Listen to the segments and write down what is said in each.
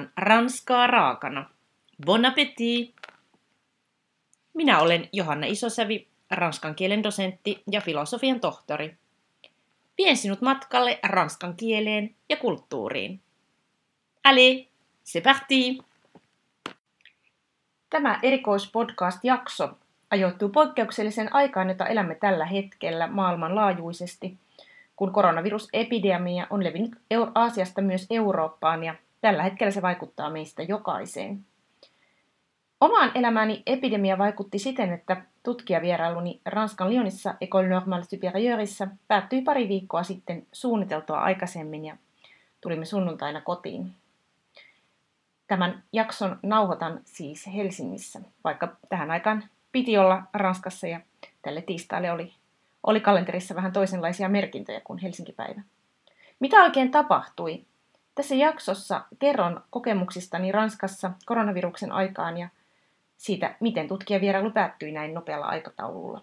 tarjoillaan ranskaa raakana. Bon appétit! Minä olen Johanna Isosävi, ranskan kielen dosentti ja filosofian tohtori. Vien sinut matkalle ranskan kieleen ja kulttuuriin. Allez, c'est parti! Tämä erikoispodcast-jakso ajoittuu poikkeuksellisen aikaan, jota elämme tällä hetkellä maailmanlaajuisesti, kun koronavirusepidemia on levinnyt Aasiasta myös Eurooppaan ja tällä hetkellä se vaikuttaa meistä jokaiseen. Omaan elämääni epidemia vaikutti siten, että tutkijavierailuni Ranskan Lyonissa École Normale Supérieurissa päättyi pari viikkoa sitten suunniteltua aikaisemmin ja tulimme sunnuntaina kotiin. Tämän jakson nauhoitan siis Helsingissä, vaikka tähän aikaan piti olla Ranskassa ja tälle tiistaille oli, oli kalenterissa vähän toisenlaisia merkintöjä kuin Helsinki-päivä. Mitä oikein tapahtui? Tässä jaksossa kerron kokemuksistani Ranskassa koronaviruksen aikaan ja siitä, miten tutkijavierailu päättyi näin nopealla aikataululla.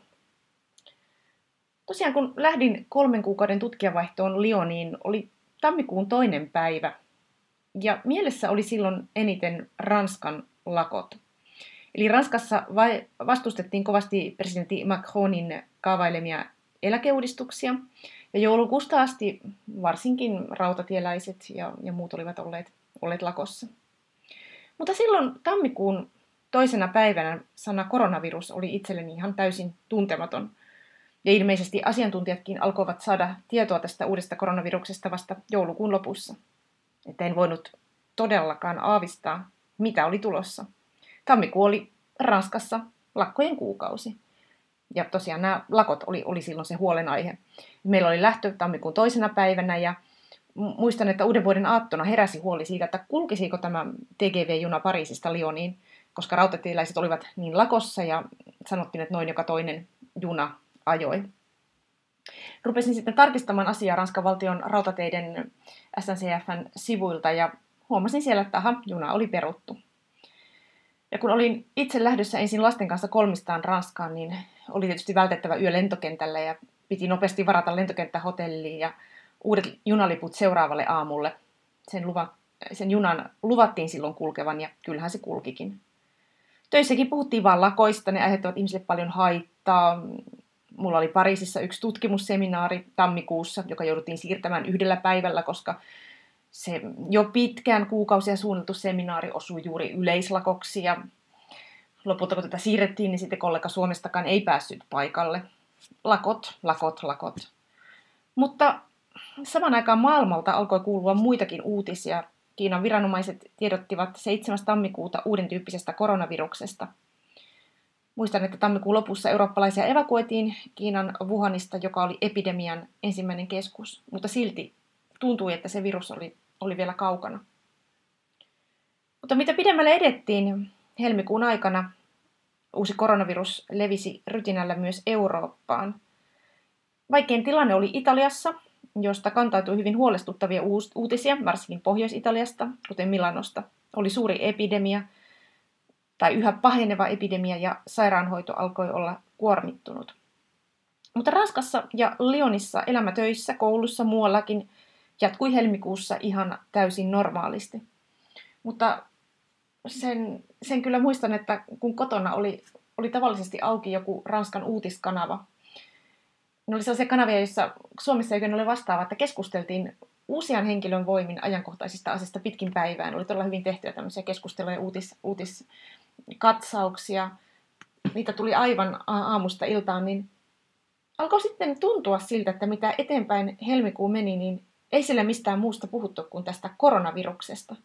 Tosiaan kun lähdin kolmen kuukauden tutkijavaihtoon Lyoniin, oli tammikuun toinen päivä. Ja mielessä oli silloin eniten Ranskan lakot. Eli Ranskassa vastustettiin kovasti presidentti Macronin kaavailemia eläkeuudistuksia. Ja joulukuusta asti varsinkin rautatieläiset ja, ja muut olivat olleet, olleet lakossa. Mutta silloin tammikuun toisena päivänä sana koronavirus oli itselleni ihan täysin tuntematon. Ja ilmeisesti asiantuntijatkin alkoivat saada tietoa tästä uudesta koronaviruksesta vasta joulukuun lopussa. Että en voinut todellakaan aavistaa, mitä oli tulossa. Tammikuu oli Ranskassa lakkojen kuukausi. Ja tosiaan nämä lakot oli, oli silloin se huolenaihe. Meillä oli lähtö tammikuun toisena päivänä ja muistan, että uuden vuoden aattona heräsi huoli siitä, että kulkisiko tämä TGV-juna Pariisista Lyoniin koska rautatieläiset olivat niin lakossa ja sanottiin, että noin joka toinen juna ajoi. Rupesin sitten tarkistamaan asiaa Ranskan valtion rautateiden SNCFn sivuilta ja huomasin siellä, että aha, juna oli peruttu. Ja kun olin itse lähdössä ensin lasten kanssa kolmistaan Ranskaan, niin oli tietysti vältettävä yö lentokentällä ja piti nopeasti varata lentokenttähotelliin ja uudet junaliput seuraavalle aamulle. Sen, luva, sen junan luvattiin silloin kulkevan ja kyllähän se kulkikin. Töissäkin puhuttiin vaan lakoista, ne aiheuttavat ihmisille paljon haittaa. Mulla oli Pariisissa yksi tutkimusseminaari tammikuussa, joka jouduttiin siirtämään yhdellä päivällä, koska se jo pitkään kuukausia suunniteltu seminaari osui juuri yleislakoksi ja lopulta kun tätä siirrettiin, niin sitten kollega Suomestakaan ei päässyt paikalle. Lakot, lakot, lakot. Mutta saman aikaan maailmalta alkoi kuulua muitakin uutisia Kiinan viranomaiset tiedottivat 7. tammikuuta uuden tyyppisestä koronaviruksesta. Muistan, että tammikuun lopussa eurooppalaisia evakuoitiin Kiinan Wuhanista, joka oli epidemian ensimmäinen keskus, mutta silti tuntui, että se virus oli, oli vielä kaukana. Mutta mitä pidemmälle edettiin, helmikuun aikana uusi koronavirus levisi rytinällä myös Eurooppaan. Vaikein tilanne oli Italiassa, josta kantautui hyvin huolestuttavia uutisia, varsinkin Pohjois-Italiasta, kuten Milanosta. Oli suuri epidemia, tai yhä paheneva epidemia, ja sairaanhoito alkoi olla kuormittunut. Mutta Ranskassa ja Lyonissa elämä töissä, koulussa, muuallakin jatkui helmikuussa ihan täysin normaalisti. Mutta sen, sen kyllä muistan, että kun kotona oli, oli tavallisesti auki joku Ranskan uutiskanava, ne oli sellaisia kanavia, joissa Suomessa ei ole vastaava, että keskusteltiin usean henkilön voimin ajankohtaisista asioista pitkin päivään. Oli todella hyvin tehtyä tämmöisiä keskusteluja, uutis, uutiskatsauksia. Niitä tuli aivan aamusta iltaan, niin alkoi sitten tuntua siltä, että mitä eteenpäin helmikuu meni, niin ei sillä mistään muusta puhuttu kuin tästä koronaviruksesta.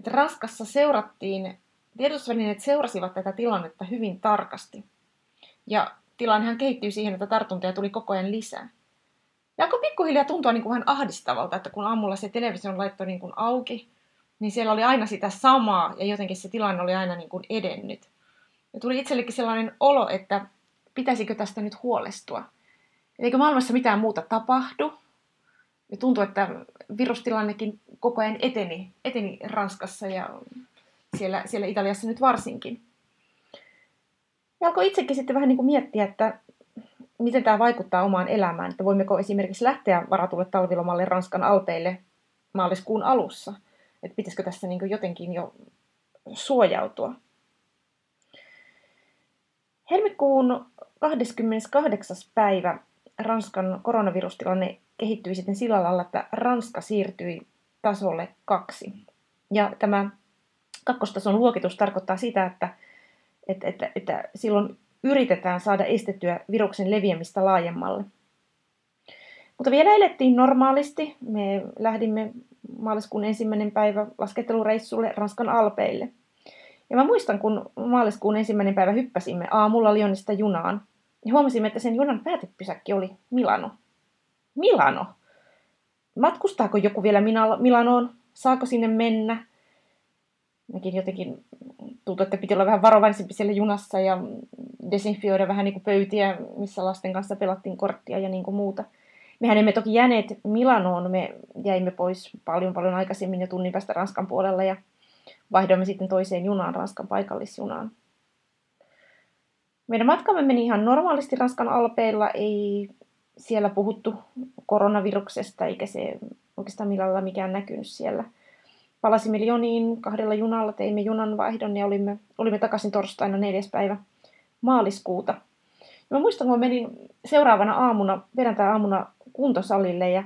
Että Ranskassa seurattiin, tiedotusvälineet seurasivat tätä tilannetta hyvin tarkasti. Ja tilannehan kehittyi siihen, että tartuntoja tuli koko ajan lisää. Ja alkoi pikkuhiljaa tuntua niin kuin vähän ahdistavalta, että kun aamulla se television laittoi niin kuin auki, niin siellä oli aina sitä samaa ja jotenkin se tilanne oli aina niin kuin edennyt. Ja tuli itsellekin sellainen olo, että pitäisikö tästä nyt huolestua. Eikö maailmassa mitään muuta tapahdu? Ja tuntui, että virustilannekin koko ajan eteni, eteni Ranskassa ja siellä, siellä Italiassa nyt varsinkin. Ja alkoi itsekin sitten vähän niin kuin miettiä, että miten tämä vaikuttaa omaan elämään, että voimmeko esimerkiksi lähteä varatulle talvilomalle Ranskan alpeille maaliskuun alussa. että pitäisikö tässä niin jotenkin jo suojautua. Helmikuun 28. päivä Ranskan koronavirustilanne kehittyi sitten sillä lailla, että Ranska siirtyi tasolle kaksi. Ja tämä kakkostason luokitus tarkoittaa sitä, että, että, että, että silloin yritetään saada estettyä viruksen leviämistä laajemmalle. Mutta vielä elettiin normaalisti. Me lähdimme maaliskuun ensimmäinen päivä laskettelureissulle Ranskan Alpeille. Ja mä muistan, kun maaliskuun ensimmäinen päivä hyppäsimme aamulla Lyonista junaan, ja huomasimme, että sen junan päätepysäkki oli Milano. Milano! Matkustaako joku vielä Milanoon? Saako sinne mennä? Mäkin jotenkin tuntui, että piti olla vähän varovaisempi siellä junassa ja desinfioida vähän niin kuin pöytiä, missä lasten kanssa pelattiin korttia ja niin kuin muuta. Mehän emme toki jääneet Milanoon, me jäimme pois paljon paljon aikaisemmin jo tunnin päästä Ranskan puolella ja vaihdoimme sitten toiseen junaan, Ranskan paikallisjunaan. Meidän matkamme meni ihan normaalisti Ranskan alpeilla, ei siellä puhuttu koronaviruksesta, eikä se oikeastaan millään mikään näkynyt siellä. Palasimme Lyoniin kahdella junalla, teimme junan vaihdon ja olimme, olimme takaisin torstaina neljäs päivä maaliskuuta. Ja mä muistan, kun mä menin seuraavana aamuna, perjantai-aamuna kuntosalille ja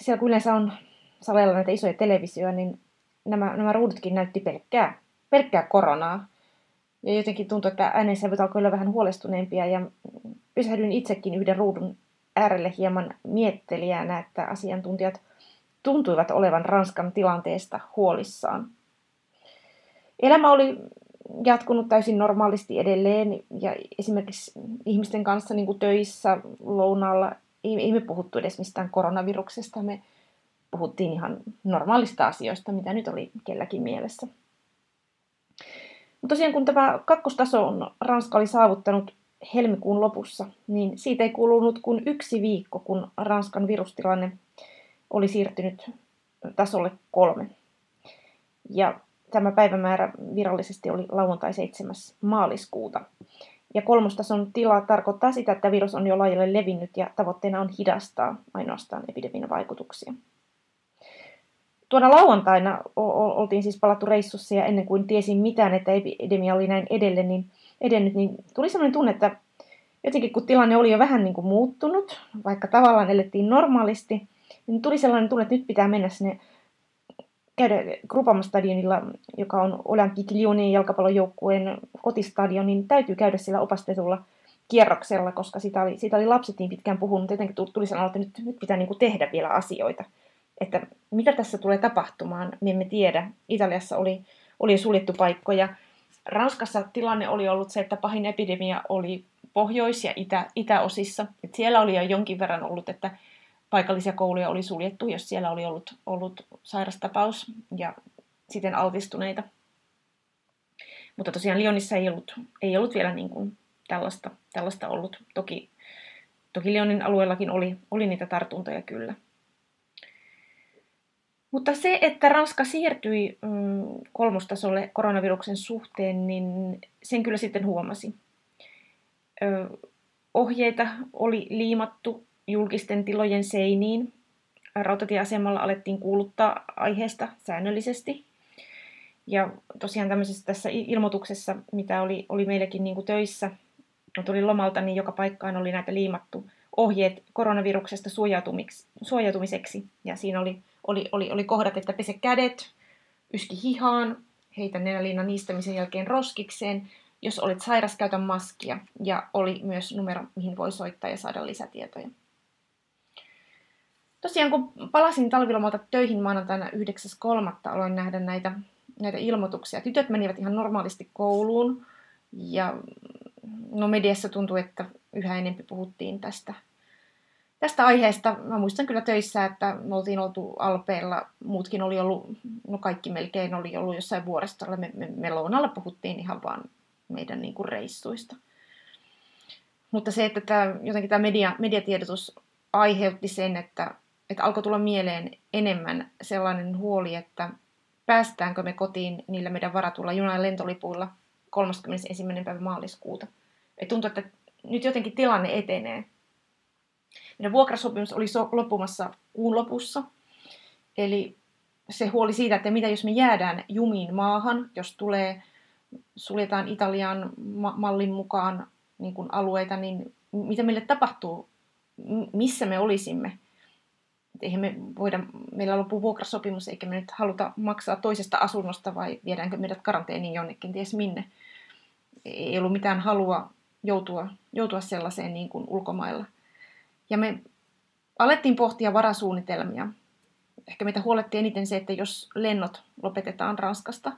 siellä kun yleensä on salilla näitä isoja televisioita, niin nämä, nämä ruudutkin näytti pelkkää, pelkkää koronaa. Ja jotenkin tuntui, että äänensävyt alkoi olla vähän huolestuneempia ja pysähdyin itsekin yhden ruudun äärelle hieman miettelijänä, että asiantuntijat tuntuivat olevan Ranskan tilanteesta huolissaan. Elämä oli jatkunut täysin normaalisti edelleen ja esimerkiksi ihmisten kanssa niin kuin töissä, lounaalla, ei, ei me puhuttu edes mistään koronaviruksesta, me puhuttiin ihan normaalista asioista, mitä nyt oli kelläkin mielessä. Mutta tosiaan kun tämä kakkostaso on Ranska oli saavuttanut helmikuun lopussa, niin siitä ei kulunut kuin yksi viikko, kun Ranskan virustilanne oli siirtynyt tasolle kolme. Ja tämä päivämäärä virallisesti oli lauantai 7. maaliskuuta. Ja kolmostason tila tarkoittaa sitä, että virus on jo laajalle levinnyt ja tavoitteena on hidastaa ainoastaan epidemian vaikutuksia. Tuona lauantaina oltiin siis palattu reissussa ja ennen kuin tiesin mitään, että epidemia oli näin edelle, niin, edennyt, niin tuli sellainen tunne, että jotenkin kun tilanne oli jo vähän niin kuin muuttunut, vaikka tavallaan elettiin normaalisti, niin tuli sellainen tunne, että nyt pitää mennä sinne käydä Groupama stadionilla, joka on Olympique Lyonin jalkapallojoukkueen kotistadion, niin täytyy käydä sillä opastetulla kierroksella, koska sitä oli, siitä oli lapset niin pitkään puhunut, jotenkin tuli sellainen, että nyt, nyt pitää niin kuin tehdä vielä asioita että mitä tässä tulee tapahtumaan, me emme tiedä. Italiassa oli, oli suljettu paikkoja. Ranskassa tilanne oli ollut se, että pahin epidemia oli pohjois- ja itä, itäosissa. Et siellä oli jo jonkin verran ollut, että paikallisia kouluja oli suljettu, jos siellä oli ollut, ollut sairastapaus ja siten altistuneita. Mutta tosiaan Lyonissa ei ollut, ei ollut vielä niin kuin tällaista, tällaista ollut. Toki, toki Lyonin alueellakin oli, oli niitä tartuntoja kyllä. Mutta se, että Ranska siirtyi mm, kolmostasolle koronaviruksen suhteen, niin sen kyllä sitten huomasi. Ö, ohjeita oli liimattu julkisten tilojen seiniin. Rautatieasemalla alettiin kuuluttaa aiheesta säännöllisesti. Ja tosiaan tämmöisessä tässä ilmoituksessa, mitä oli, oli meilläkin niin kuin töissä, tuli lomalta, niin joka paikkaan oli näitä liimattu ohjeet koronaviruksesta suojautumiseksi. Ja siinä oli oli, oli, oli kohdat, että pese kädet, yski hihaan, heitä nenäliinan niistämisen jälkeen roskikseen. Jos olet sairas, käytä maskia. Ja oli myös numero, mihin voi soittaa ja saada lisätietoja. Tosiaan kun palasin talvilomalta töihin maanantaina 9.3. aloin nähdä näitä, näitä ilmoituksia. Tytöt menivät ihan normaalisti kouluun ja no mediassa tuntui, että yhä enemmän puhuttiin tästä tästä aiheesta mä muistan kyllä töissä, että me oltiin oltu Alpeilla, muutkin oli ollut, no kaikki melkein oli ollut jossain vuoristolla, me, me, me lounalla puhuttiin ihan vaan meidän niin kuin reissuista. Mutta se, että tämä, jotenkin tämä media, mediatiedotus aiheutti sen, että, että alkoi tulla mieleen enemmän sellainen huoli, että päästäänkö me kotiin niillä meidän varatulla juna- ja lentolipuilla 31. päivä maaliskuuta. Et tuntuu, että nyt jotenkin tilanne etenee. Meidän vuokrasopimus oli so- loppumassa kuun lopussa. Eli se huoli siitä, että mitä jos me jäädään jumiin maahan, jos tulee, suljetaan Italian ma- mallin mukaan niin kuin alueita, niin mitä meille tapahtuu, missä me olisimme. Et eihän me voida, meillä loppuu vuokrasopimus, eikä me nyt haluta maksaa toisesta asunnosta vai viedäänkö meidät karanteeniin jonnekin, ties minne. Ei ollut mitään halua joutua, joutua sellaiseen niin kuin ulkomailla. Ja me alettiin pohtia varasuunnitelmia. Ehkä meitä huoletti eniten se, että jos lennot lopetetaan Ranskasta,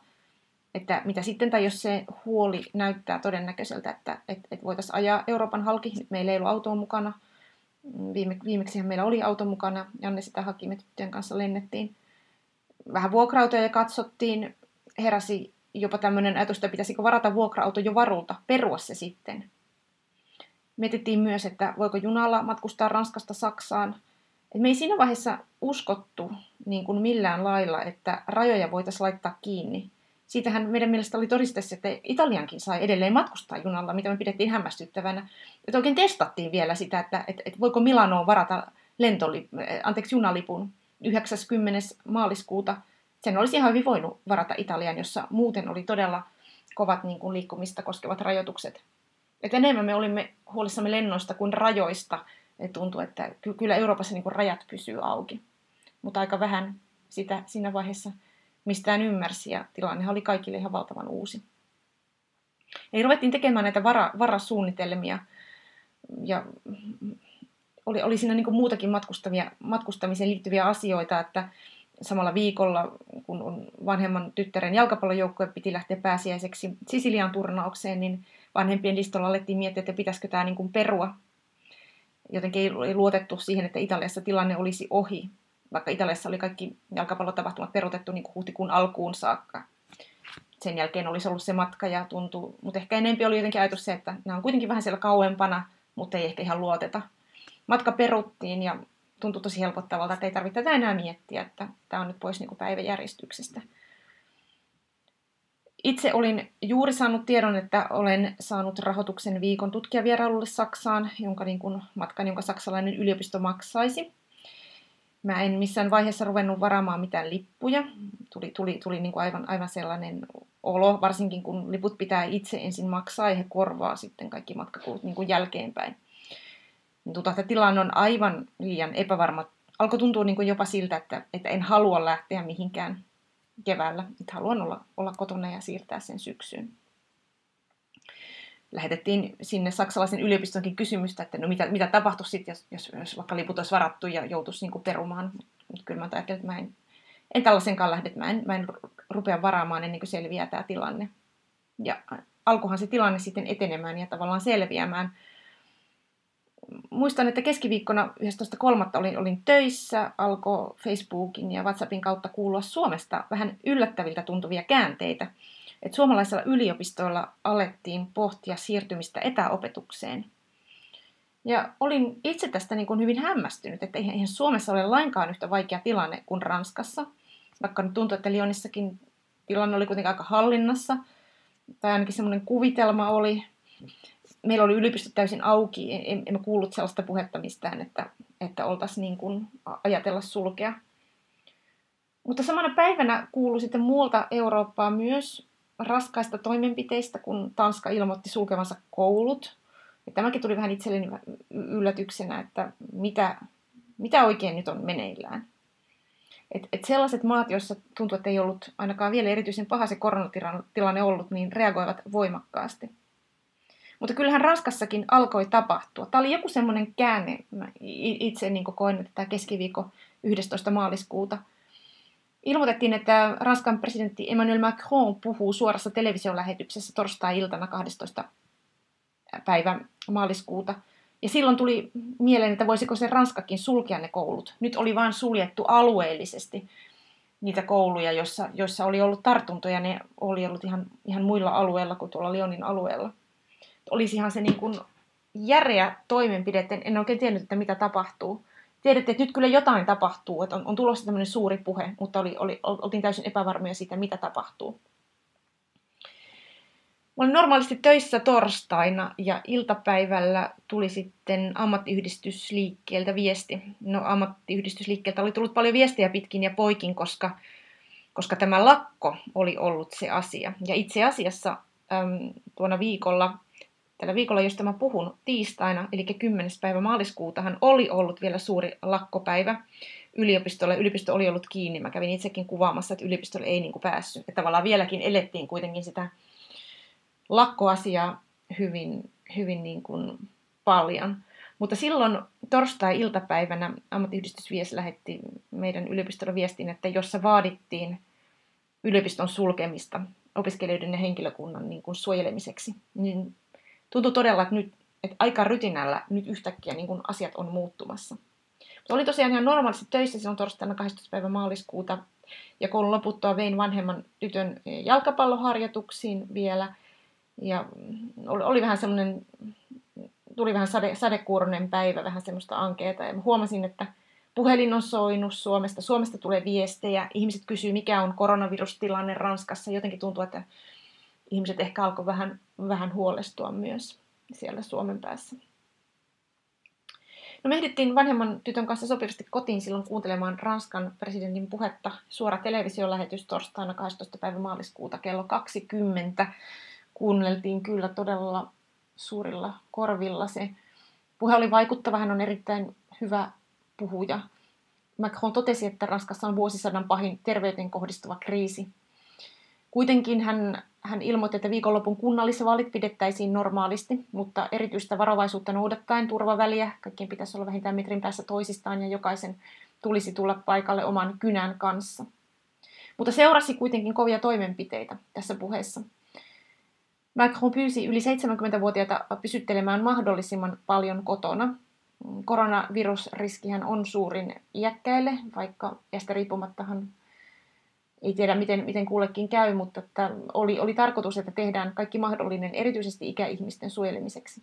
että mitä sitten, tai jos se huoli näyttää todennäköiseltä, että, että, että voitaisiin ajaa Euroopan halki. Nyt meillä ei ollut autoa mukana. Viime, viimeksihän meillä oli auto mukana. Janne sitä haki, me tyttöjen kanssa lennettiin. Vähän vuokrautoja katsottiin. Heräsi jopa tämmöinen ajatus, että pitäisikö varata vuokra-auto jo varulta, perua se sitten. Mietittiin myös, että voiko junalla matkustaa Ranskasta Saksaan. Et me ei siinä vaiheessa uskottu niin kuin millään lailla, että rajoja voitaisiin laittaa kiinni. Siitähän meidän mielestä oli todiste, että Italiankin sai edelleen matkustaa junalla, mitä me pidettiin hämmästyttävänä. Että oikein testattiin vielä sitä, että, että, että voiko Milanoon varata lentoli, anteeksi, junalipun 90. maaliskuuta. Sen olisi ihan hyvin voinut varata Italian, jossa muuten oli todella kovat niin kuin, liikkumista koskevat rajoitukset. Et enemmän me olimme huolissamme lennoista kuin rajoista. Et tuntuu, että kyllä Euroopassa niin rajat pysyy auki. Mutta aika vähän sitä siinä vaiheessa mistään ymmärsi ja tilanne oli kaikille ihan valtavan uusi. Eli ruvettiin tekemään näitä vara, varasuunnitelmia ja oli, oli siinä niin muutakin matkustavia, matkustamiseen liittyviä asioita, että samalla viikolla, kun vanhemman tyttären jalkapallojoukkue piti lähteä pääsiäiseksi Sisilian turnaukseen, niin vanhempien listolla alettiin miettiä, että pitäisikö tämä niin kuin perua. Jotenkin ei luotettu siihen, että Italiassa tilanne olisi ohi, vaikka Italiassa oli kaikki jalkapallotapahtumat peruutettu niin kuin huhtikuun alkuun saakka. Sen jälkeen olisi ollut se matka ja tuntuu, mutta ehkä enempi oli jotenkin ajatus se, että nämä on kuitenkin vähän siellä kauempana, mutta ei ehkä ihan luoteta. Matka peruttiin ja tuntui tosi helpottavalta, että ei tarvitse tätä enää miettiä, että tämä on nyt pois niin kuin päiväjärjestyksestä. Itse olin juuri saanut tiedon, että olen saanut rahoituksen viikon tutkijavierailulle Saksaan, jonka niin kuin, matkan, jonka saksalainen yliopisto maksaisi. Mä en missään vaiheessa ruvennut varaamaan mitään lippuja. Tuli, tuli, tuli niin kuin aivan, aivan sellainen olo, varsinkin kun liput pitää itse ensin maksaa ja he korvaa sitten kaikki matkakulut niin kuin jälkeenpäin. Niin tuntuu, että tilanne on aivan liian epävarma. Alkoi tuntua niin kuin jopa siltä, että, että en halua lähteä mihinkään keväällä. Nyt haluan olla, olla kotona ja siirtää sen syksyyn. Lähetettiin sinne saksalaisen yliopistonkin kysymystä, että no mitä, mitä tapahtuisi sitten, jos, jos, jos vaikka liput olisi varattu ja joutuisi niin kuin perumaan. Mutta kyllä mä ajattelin, että mä en, en tällaisenkaan lähde, että mä en, mä en rupea varaamaan ennen kuin selviää tämä tilanne. Ja alkuhan se tilanne sitten etenemään ja tavallaan selviämään muistan, että keskiviikkona 11.3. Olin, olin töissä, alkoi Facebookin ja WhatsAppin kautta kuulua Suomesta vähän yllättäviltä tuntuvia käänteitä. Että suomalaisilla yliopistoilla alettiin pohtia siirtymistä etäopetukseen. Ja olin itse tästä niin kuin hyvin hämmästynyt, että eihän Suomessa ole lainkaan yhtä vaikea tilanne kuin Ranskassa. Vaikka nyt tuntuu, että Lyonissakin tilanne oli kuitenkin aika hallinnassa, tai ainakin semmoinen kuvitelma oli meillä oli yliopisto täysin auki, en, emme kuullut sellaista puhetta mistään, että, että oltaisiin niin ajatella sulkea. Mutta samana päivänä kuului sitten muualta Eurooppaa myös raskaista toimenpiteistä, kun Tanska ilmoitti sulkevansa koulut. Ja tämäkin tuli vähän itselleni yllätyksenä, että mitä, mitä oikein nyt on meneillään. Et, et sellaiset maat, joissa tuntuu, että ei ollut ainakaan vielä erityisen paha se koronatilanne ollut, niin reagoivat voimakkaasti. Mutta kyllähän Ranskassakin alkoi tapahtua. Tämä oli joku semmoinen käänne. Mä itse niin koin, että tämä keskiviikko 11. maaliskuuta ilmoitettiin, että Ranskan presidentti Emmanuel Macron puhuu suorassa televisiolähetyksessä torstai-iltana 12. päivä maaliskuuta. Ja silloin tuli mieleen, että voisiko se Ranskakin sulkea ne koulut. Nyt oli vain suljettu alueellisesti niitä kouluja, joissa, joissa oli ollut tartuntoja. Ne oli ollut ihan, ihan muilla alueilla kuin tuolla Lyonin alueella olisihan se niin kuin järeä toimenpide, en, en oikein tiennyt, että mitä tapahtuu. Tiedätte, että nyt kyllä jotain tapahtuu, että on, on tulossa tämmöinen suuri puhe, mutta oli, oli, oltiin täysin epävarmoja siitä, mitä tapahtuu. Mä olin normaalisti töissä torstaina ja iltapäivällä tuli sitten ammattiyhdistysliikkeeltä viesti. No ammattiyhdistysliikkeeltä oli tullut paljon viestejä pitkin ja poikin, koska koska tämä lakko oli ollut se asia. Ja itse asiassa äm, tuona viikolla, tällä viikolla, josta mä puhun tiistaina, eli 10. päivä maaliskuutahan oli ollut vielä suuri lakkopäivä yliopistolle. Yliopisto oli ollut kiinni. Mä kävin itsekin kuvaamassa, että yliopistolle ei niin kuin päässyt. Että tavallaan vieläkin elettiin kuitenkin sitä lakkoasiaa hyvin, hyvin niin kuin paljon. Mutta silloin torstai-iltapäivänä ammattiyhdistysvies lähetti meidän yliopistolle viestin, että jossa vaadittiin yliopiston sulkemista opiskelijoiden ja henkilökunnan niin kuin suojelemiseksi, niin tuntui todella, että nyt että aika rytinällä nyt yhtäkkiä niin asiat on muuttumassa. Se oli tosiaan ihan normaalisti töissä silloin torstaina 12. päivä maaliskuuta, ja koulun loputtua vein vanhemman tytön jalkapalloharjoituksiin vielä, ja oli, oli vähän semmoinen tuli vähän sade, sadekuuronen päivä, vähän semmoista ankeeta. Ja huomasin, että puhelin on soinut Suomesta. Suomesta tulee viestejä. Ihmiset kysyy, mikä on koronavirustilanne Ranskassa. Jotenkin tuntuu, että ihmiset ehkä alkoi vähän, vähän huolestua myös siellä Suomen päässä. No me ehdittiin vanhemman tytön kanssa sopivasti kotiin silloin kuuntelemaan Ranskan presidentin puhetta. Suora televisiolähetys torstaina 12. päivä maaliskuuta kello 20. Kuunneltiin kyllä todella suurilla korvilla. Se puhe oli vaikuttava, hän on erittäin hyvä puhuja. Macron totesi, että Ranskassa on vuosisadan pahin terveyteen kohdistuva kriisi. Kuitenkin hän, hän ilmoitti, että viikonlopun kunnallisvaalit pidettäisiin normaalisti, mutta erityistä varovaisuutta noudattaen turvaväliä. Kaikkien pitäisi olla vähintään metrin päässä toisistaan ja jokaisen tulisi tulla paikalle oman kynän kanssa. Mutta seurasi kuitenkin kovia toimenpiteitä tässä puheessa. Macron pyysi yli 70-vuotiaita pysyttelemään mahdollisimman paljon kotona. Koronavirusriskihän on suurin iäkkäille, vaikka iästä riippumattahan ei tiedä, miten, miten kullekin käy, mutta että oli, oli tarkoitus, että tehdään kaikki mahdollinen, erityisesti ikäihmisten suojelemiseksi.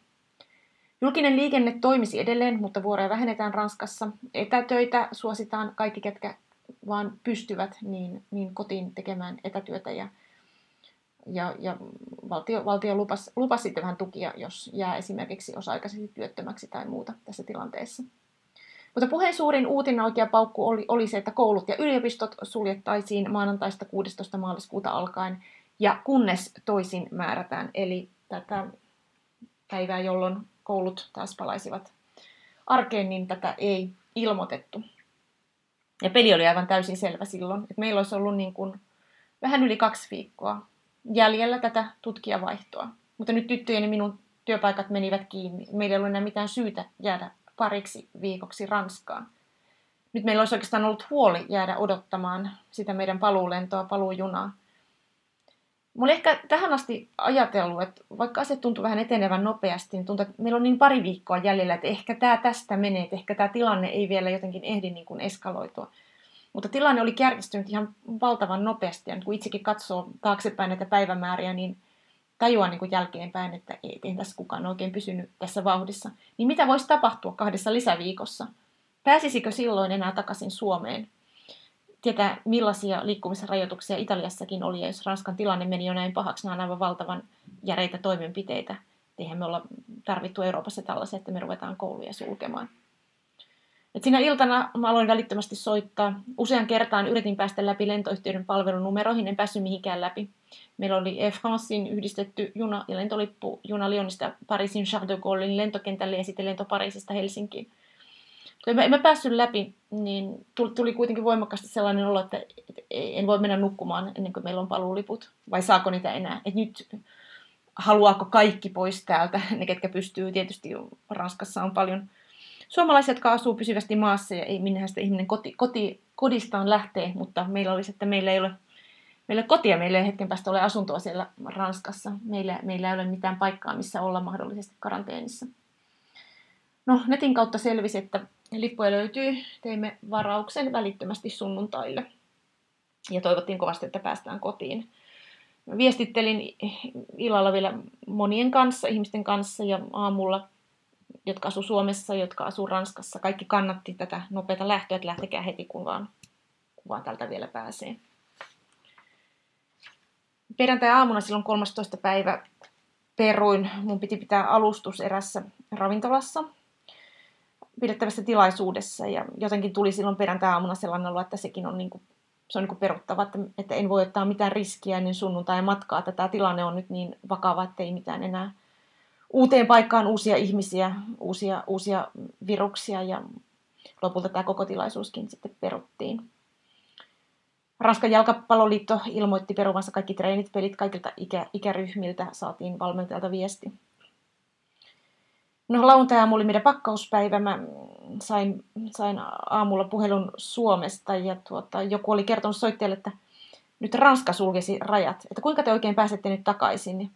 Julkinen liikenne toimisi edelleen, mutta vuoroja vähennetään Ranskassa. Etätöitä suositaan kaikki, ketkä vaan pystyvät, niin, niin kotiin tekemään etätyötä ja ja, ja valtio, valtio lupasi, lupasi sitten vähän tukia, jos jää esimerkiksi osa-aikaisesti työttömäksi tai muuta tässä tilanteessa. Mutta puheen suurin uutinen oikea paukku oli, oli se, että koulut ja yliopistot suljettaisiin maanantaista 16. maaliskuuta alkaen, ja kunnes toisin määrätään, eli tätä päivää, jolloin koulut taas palaisivat arkeen, niin tätä ei ilmoitettu. Ja peli oli aivan täysin selvä silloin, että meillä olisi ollut niin kuin vähän yli kaksi viikkoa jäljellä tätä tutkijavaihtoa. Mutta nyt tyttöjen ja minun työpaikat menivät kiinni. Meillä ei ollut enää mitään syytä jäädä pariksi viikoksi Ranskaan. Nyt meillä olisi oikeastaan ollut huoli jäädä odottamaan sitä meidän paluulentoa, paluujunaa. Mulla ehkä tähän asti ajatellut, että vaikka asiat tuntuu vähän etenevän nopeasti, niin tuntuu, että meillä on niin pari viikkoa jäljellä, että ehkä tämä tästä menee, että ehkä tämä tilanne ei vielä jotenkin ehdi niin kuin eskaloitua. Mutta tilanne oli kärkistynyt ihan valtavan nopeasti, ja kun itsekin katsoo taaksepäin näitä päivämääriä, niin tajuaa niin kuin jälkeenpäin, että ei, ei tässä kukaan oikein pysynyt tässä vauhdissa. Niin mitä voisi tapahtua kahdessa lisäviikossa? Pääsisikö silloin enää takaisin Suomeen? Tietää, millaisia liikkumisrajoituksia Italiassakin oli, ja jos Ranskan tilanne meni jo näin pahaksi, nämä on aivan valtavan järeitä toimenpiteitä. Eihän me olla tarvittu Euroopassa tällaisia, että me ruvetaan kouluja sulkemaan. Et siinä iltana mä aloin välittömästi soittaa. Usean kertaan yritin päästä läpi lentoyhtiöiden palvelunumeroihin, en päässyt mihinkään läpi. Meillä oli Air Francein yhdistetty juna ja lentolippu juna Lyonista Pariisin Charles de Gaullein lentokentälle ja sitten lento Pariisista Helsinkiin. Kun en mä päässyt läpi, niin tuli kuitenkin voimakkaasti sellainen olo, että en voi mennä nukkumaan ennen kuin meillä on paluuliput. Vai saako niitä enää? Et nyt haluaako kaikki pois täältä, ne ketkä pystyy. Tietysti Ranskassa on paljon suomalaiset, jotka asuu pysyvästi maassa ja ei minnehän sitä ihminen koti, koti, kodistaan lähtee, mutta meillä olisi, että meillä ei ole meillä kotia, meillä ei hetken päästä ole asuntoa siellä Ranskassa. Meillä, meillä ei ole mitään paikkaa, missä olla mahdollisesti karanteenissa. No, netin kautta selvisi, että lippuja löytyy. Teimme varauksen välittömästi sunnuntaille. Ja toivottiin kovasti, että päästään kotiin. Viestittelin illalla vielä monien kanssa, ihmisten kanssa ja aamulla jotka asuu Suomessa, jotka asuu Ranskassa. Kaikki kannatti tätä nopeata lähtöä, että lähtekää heti, kun vaan, kun vaan tältä vielä pääsee. Perjantai-aamuna silloin 13. päivä peruin. Mun piti pitää alustus erässä ravintolassa pidettävässä tilaisuudessa ja jotenkin tuli silloin perjantai-aamuna sellainen olo, että sekin on niin kuin se on niin peruttava, että, että en voi ottaa mitään riskiä ennen sunnuntai matkaa, että tämä tilanne on nyt niin vakava, että ei mitään enää uuteen paikkaan uusia ihmisiä, uusia, uusia viruksia ja lopulta tämä koko tilaisuuskin sitten peruttiin. Ranskan jalkapalloliitto ilmoitti peruvansa kaikki treenit, pelit kaikilta ikä, ikäryhmiltä, saatiin valmentajalta viesti. No lauantai oli meidän pakkauspäivä. Mä sain, sain aamulla puhelun Suomesta ja tuota, joku oli kertonut soittajalle, että nyt Ranska sulkesi rajat. Että kuinka te oikein pääsette nyt takaisin?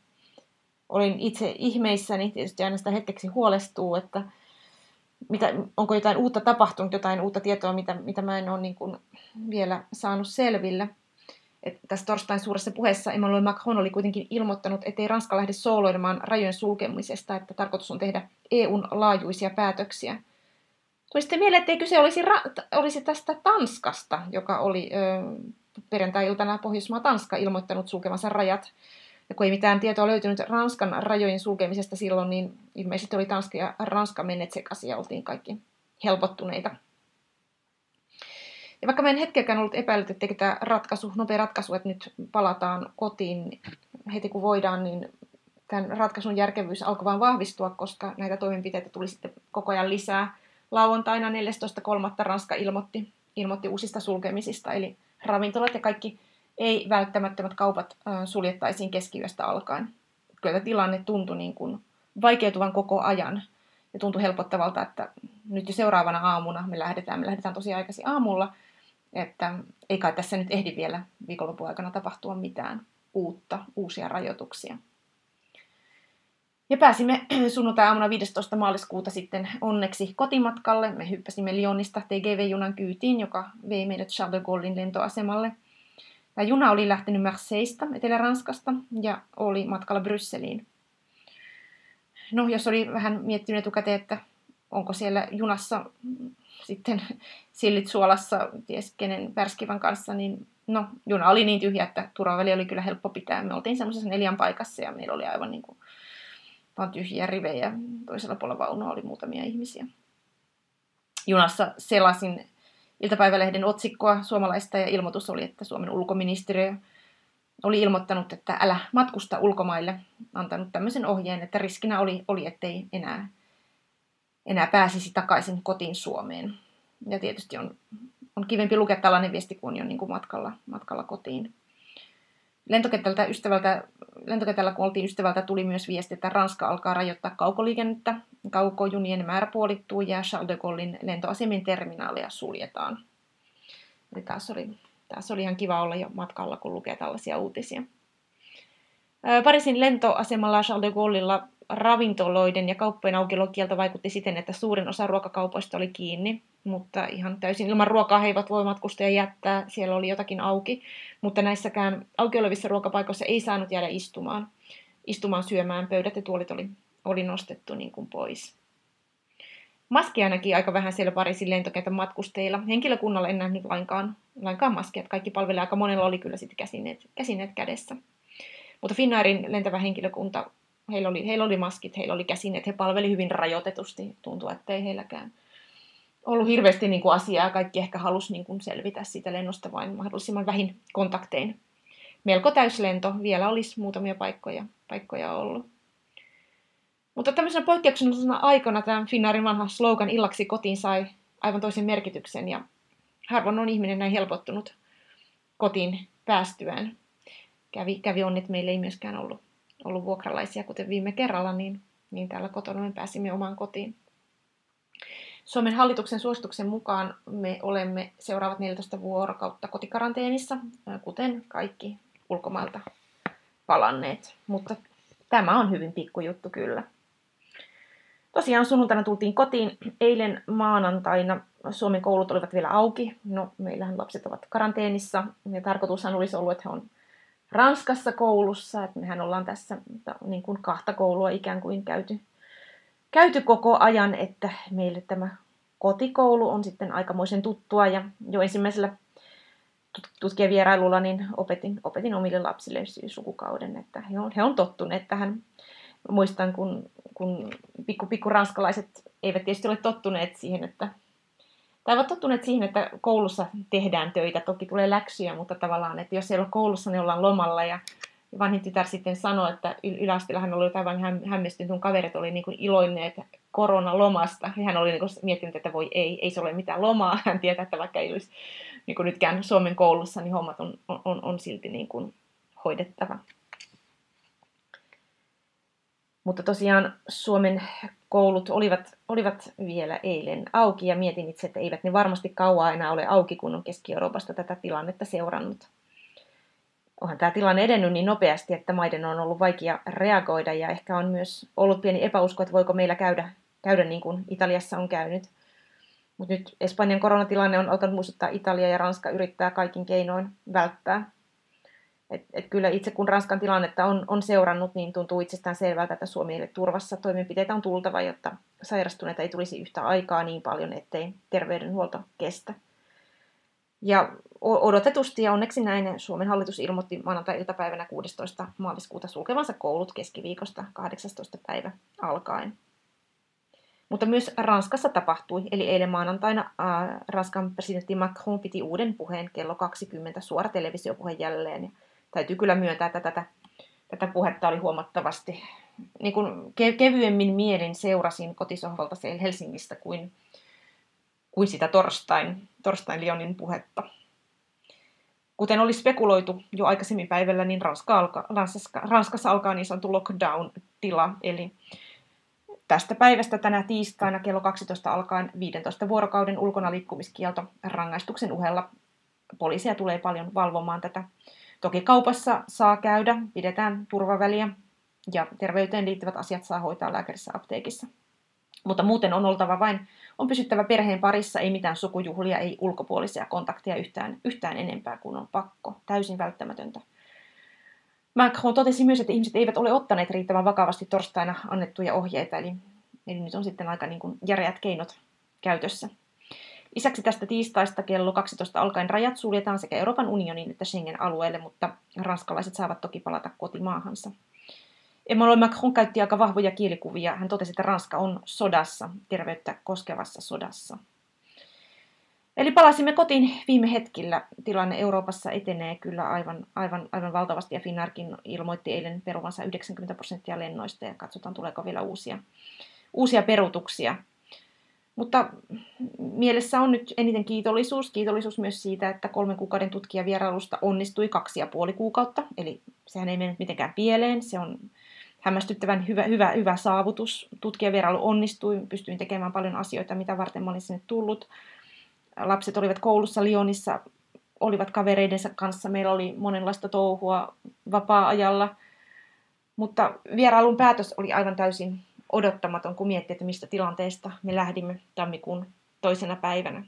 Olin itse ihmeissäni, tietysti aina sitä hetkeksi huolestuu, että mitä, onko jotain uutta tapahtunut, jotain uutta tietoa, mitä, mitä mä en ole niin kuin vielä saanut selville. Et tässä torstain suuressa puheessa Emmanuel Macron oli kuitenkin ilmoittanut, ettei Ranska lähde sooloilemaan rajojen sulkemisesta, että tarkoitus on tehdä EUn laajuisia päätöksiä. Tuli sitten mieleen, ettei kyse olisi, ra- olisi tästä Tanskasta, joka oli ö, perjantai-iltana Pohjoismaa Tanska ilmoittanut sulkevansa rajat. Ja kun ei mitään tietoa löytynyt Ranskan rajojen sulkemisesta silloin, niin ilmeisesti oli Tanska ja Ranska menneet sekaisin ja oltiin kaikki helpottuneita. Ja vaikka mä en hetkeäkään ollut epäillyt, että tämä ratkaisu, nopea ratkaisu, että nyt palataan kotiin heti kun voidaan, niin tämän ratkaisun järkevyys alkoi vain vahvistua, koska näitä toimenpiteitä tuli sitten koko ajan lisää. Lauantaina 14.3. Ranska ilmoitti, ilmoitti uusista sulkemisista, eli ravintolat ja kaikki ei-välttämättömät kaupat suljettaisiin keskiyöstä alkaen. Kyllä tilanne tuntui niin kuin vaikeutuvan koko ajan ja tuntui helpottavalta, että nyt jo seuraavana aamuna me lähdetään, me lähdetään tosi aikaisin aamulla, että ei kai tässä nyt ehdi vielä viikonlopun aikana tapahtua mitään uutta, uusia rajoituksia. Ja pääsimme sunnuntai-aamuna 15. maaliskuuta sitten onneksi kotimatkalle. Me hyppäsimme Lyonista TGV-junan kyytiin, joka vei meidät Charles de Gaullein lentoasemalle. Tämä juna oli lähtenyt Marseista, Etelä-Ranskasta, ja oli matkalla Brysseliin. No, jos oli vähän miettinyt etukäteen, että onko siellä junassa sitten sillit suolassa, ties kenen värskivän kanssa, niin no, juna oli niin tyhjä, että turvaväli oli kyllä helppo pitää. Me oltiin semmoisessa neljän paikassa ja meillä oli aivan niin kuin vaan tyhjiä rivejä. Toisella puolella vaunua oli muutamia ihmisiä. Junassa selasin iltapäivälehden otsikkoa suomalaista ja ilmoitus oli, että Suomen ulkoministeriö oli ilmoittanut, että älä matkusta ulkomaille, antanut tämmöisen ohjeen, että riskinä oli, oli ettei enää, enää pääsisi takaisin kotiin Suomeen. Ja tietysti on, on kivempi lukea tällainen viesti, kun on niin kuin matkalla, matkalla kotiin. Lentokentältä ystävältä, lentokentällä kun oltiin ystävältä, tuli myös viesti, että Ranska alkaa rajoittaa kaukoliikennettä. Kaukojunien määrä puolittuu ja Charles de Gaullein lentoasemien terminaalia suljetaan. Eli taas oli, taas oli ihan kiva olla jo matkalla, kun lukee tällaisia uutisia. Pariisin lentoasemalla Charles de Gaulleilla ravintoloiden ja kauppojen aukiolokielto vaikutti siten, että suurin osa ruokakaupoista oli kiinni, mutta ihan täysin ilman ruokaa he eivät voi matkustaa jättää, siellä oli jotakin auki, mutta näissäkään auki olevissa ruokapaikoissa ei saanut jäädä istumaan, istumaan syömään, pöydät ja tuolit oli, oli nostettu niin kuin pois. Maskia näki aika vähän siellä Pariisin lentokentän matkustajilla. Henkilökunnalla en nähnyt lainkaan, lainkaan maskia, kaikki palvelijat, aika monella oli kyllä sitten käsineet, käsineet kädessä. Mutta Finnairin lentävä henkilökunta heillä oli, heillä oli maskit, heillä oli käsineet, he palveli hyvin rajoitetusti. Tuntuu, että ei heilläkään ollut hirveästi niin kuin asiaa. Kaikki ehkä halusi niin kuin selvitä siitä lennosta vain mahdollisimman vähin kontaktein. Melko täyslento. Vielä olisi muutamia paikkoja, paikkoja ollut. Mutta tämmöisenä poikkeuksellisena aikana tämä Finnaarin vanha slogan illaksi kotiin sai aivan toisen merkityksen ja harvoin on ihminen näin helpottunut kotiin päästyään. Kävi, kävi onnit, meillä ei myöskään ollut ollut vuokralaisia, kuten viime kerralla, niin, niin täällä kotona me pääsimme omaan kotiin. Suomen hallituksen suosituksen mukaan me olemme seuraavat 14 vuorokautta kotikaranteenissa, kuten kaikki ulkomailta palanneet. Mutta tämä on hyvin pikkujuttu kyllä. Tosiaan sunnuntaina tultiin kotiin. Eilen maanantaina Suomen koulut olivat vielä auki. No, meillähän lapset ovat karanteenissa ja tarkoitushan olisi ollut, että he on Ranskassa koulussa, että mehän ollaan tässä niin kuin kahta koulua ikään kuin käyty, käyty koko ajan, että meille tämä kotikoulu on sitten aikamoisen tuttua ja jo ensimmäisellä tutkijavierailulla niin opetin, opetin omille lapsille sukukauden, että he on, he on tottuneet tähän. Muistan, kun, kun pikku, pikku ranskalaiset eivät tietysti ole tottuneet siihen, että tai ovat tottuneet siihen, että koulussa tehdään töitä, toki tulee läksyjä, mutta tavallaan, että jos ei ole koulussa, niin ollaan lomalla ja vanhin tytär sitten sanoi, että yläasteella hän oli aivan hämmästynyt, kun kaverit oli niin kuin iloinneet koronalomasta. Ja hän oli niin kuin miettinyt, että voi ei, ei se ole mitään lomaa. Hän tietää, että vaikka ei olisi niin kuin nytkään Suomen koulussa, niin hommat on, on, on silti niin kuin hoidettava. Mutta tosiaan Suomen koulut olivat, olivat vielä eilen auki ja mietin itse, että eivät ne varmasti kauaa enää ole auki, kun on Keski-Euroopasta tätä tilannetta seurannut. Onhan tämä tilanne edennyt niin nopeasti, että maiden on ollut vaikea reagoida ja ehkä on myös ollut pieni epäusko, että voiko meillä käydä, käydä niin kuin Italiassa on käynyt. Mutta nyt Espanjan koronatilanne on alkanut muistuttaa Italia ja Ranska yrittää kaikin keinoin välttää et, et kyllä itse kun Ranskan tilannetta on, on seurannut, niin tuntuu itsestään selvältä, että Suomi turvassa toimenpiteitä on tultava, jotta sairastuneita ei tulisi yhtä aikaa niin paljon, ettei terveydenhuolto kestä. Ja odotetusti ja onneksi näin Suomen hallitus ilmoitti maanantai-iltapäivänä 16. maaliskuuta sulkevansa koulut keskiviikosta 18. päivä alkaen. Mutta myös Ranskassa tapahtui, eli eilen maanantaina äh, Ranskan presidentti Macron piti uuden puheen kello 20 suora televisiopuhe jälleen täytyy kyllä myöntää, että tätä, tätä puhetta oli huomattavasti niin kuin kevyemmin mielin seurasin kotisohvalta Helsingistä kuin, kuin sitä torstain, torstain Lyonin puhetta. Kuten oli spekuloitu jo aikaisemmin päivällä, niin Ranska alka, Ranskassa, Ranskassa alkaa niin sanottu lockdown-tila, eli tästä päivästä tänä tiistaina kello 12 alkaen 15 vuorokauden ulkona liikkumiskielto rangaistuksen uhella. Poliisia tulee paljon valvomaan tätä Toki kaupassa saa käydä, pidetään turvaväliä ja terveyteen liittyvät asiat saa hoitaa lääkärissä apteekissa. Mutta muuten on oltava vain, on pysyttävä perheen parissa, ei mitään sukujuhlia, ei ulkopuolisia kontakteja yhtään, yhtään enempää kuin on pakko, täysin välttämätöntä. Macron totesi myös, että ihmiset eivät ole ottaneet riittävän vakavasti torstaina annettuja ohjeita, eli, eli nyt on sitten aika niin kuin järeät keinot käytössä. Lisäksi tästä tiistaista kello 12 alkaen rajat suljetaan sekä Euroopan unionin että Schengen-alueelle, mutta ranskalaiset saavat toki palata kotimaahansa. Emmanuel Macron käytti aika vahvoja kielikuvia. Hän totesi, että Ranska on sodassa, terveyttä koskevassa sodassa. Eli palasimme kotiin viime hetkillä. Tilanne Euroopassa etenee kyllä aivan, aivan, aivan valtavasti ja Finnarkin ilmoitti eilen peruvansa 90 prosenttia lennoista ja katsotaan tuleeko vielä uusia, uusia perutuksia. Mutta mielessä on nyt eniten kiitollisuus. Kiitollisuus myös siitä, että kolmen kuukauden tutkijavierailusta onnistui kaksi ja puoli kuukautta. Eli sehän ei mennyt mitenkään pieleen. Se on hämmästyttävän hyvä, hyvä, hyvä saavutus. Tutkijavierailu onnistui. Pystyin tekemään paljon asioita, mitä varten olin sinne tullut. Lapset olivat koulussa Lionissa, olivat kavereidensa kanssa. Meillä oli monenlaista touhua vapaa-ajalla. Mutta vierailun päätös oli aivan täysin odottamaton, kun miettii, että mistä tilanteesta me lähdimme tammikuun toisena päivänä.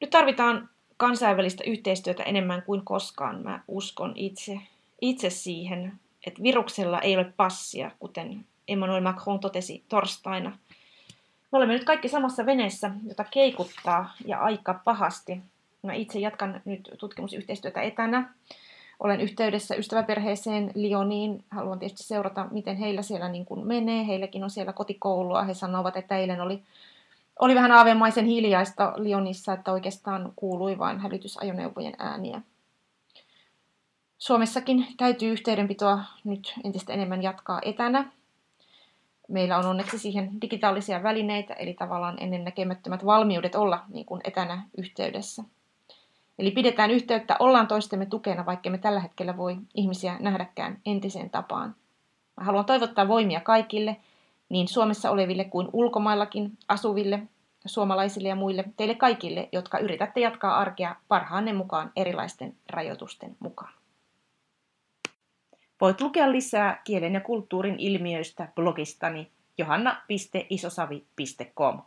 Nyt tarvitaan kansainvälistä yhteistyötä enemmän kuin koskaan. Mä uskon itse, itse siihen, että viruksella ei ole passia, kuten Emmanuel Macron totesi torstaina. Me olemme nyt kaikki samassa veneessä, jota keikuttaa ja aika pahasti. Mä itse jatkan nyt tutkimusyhteistyötä etänä olen yhteydessä ystäväperheeseen Lioniin. Haluan tietysti seurata, miten heillä siellä niin kuin menee. Heilläkin on siellä kotikoulua. He sanovat, että eilen oli, oli vähän aavemaisen hiljaista Lionissa, että oikeastaan kuului vain hälytysajoneuvojen ääniä. Suomessakin täytyy yhteydenpitoa nyt entistä enemmän jatkaa etänä. Meillä on onneksi siihen digitaalisia välineitä, eli tavallaan ennennäkemättömät valmiudet olla niin kuin etänä yhteydessä. Eli pidetään yhteyttä, ollaan toistemme tukena, vaikka me tällä hetkellä voi ihmisiä nähdäkään entiseen tapaan. Mä haluan toivottaa voimia kaikille, niin Suomessa oleville kuin ulkomaillakin asuville, suomalaisille ja muille, teille kaikille, jotka yritätte jatkaa arkea parhaanne mukaan erilaisten rajoitusten mukaan. Voit lukea lisää kielen ja kulttuurin ilmiöistä blogistani johanna.isosavi.com.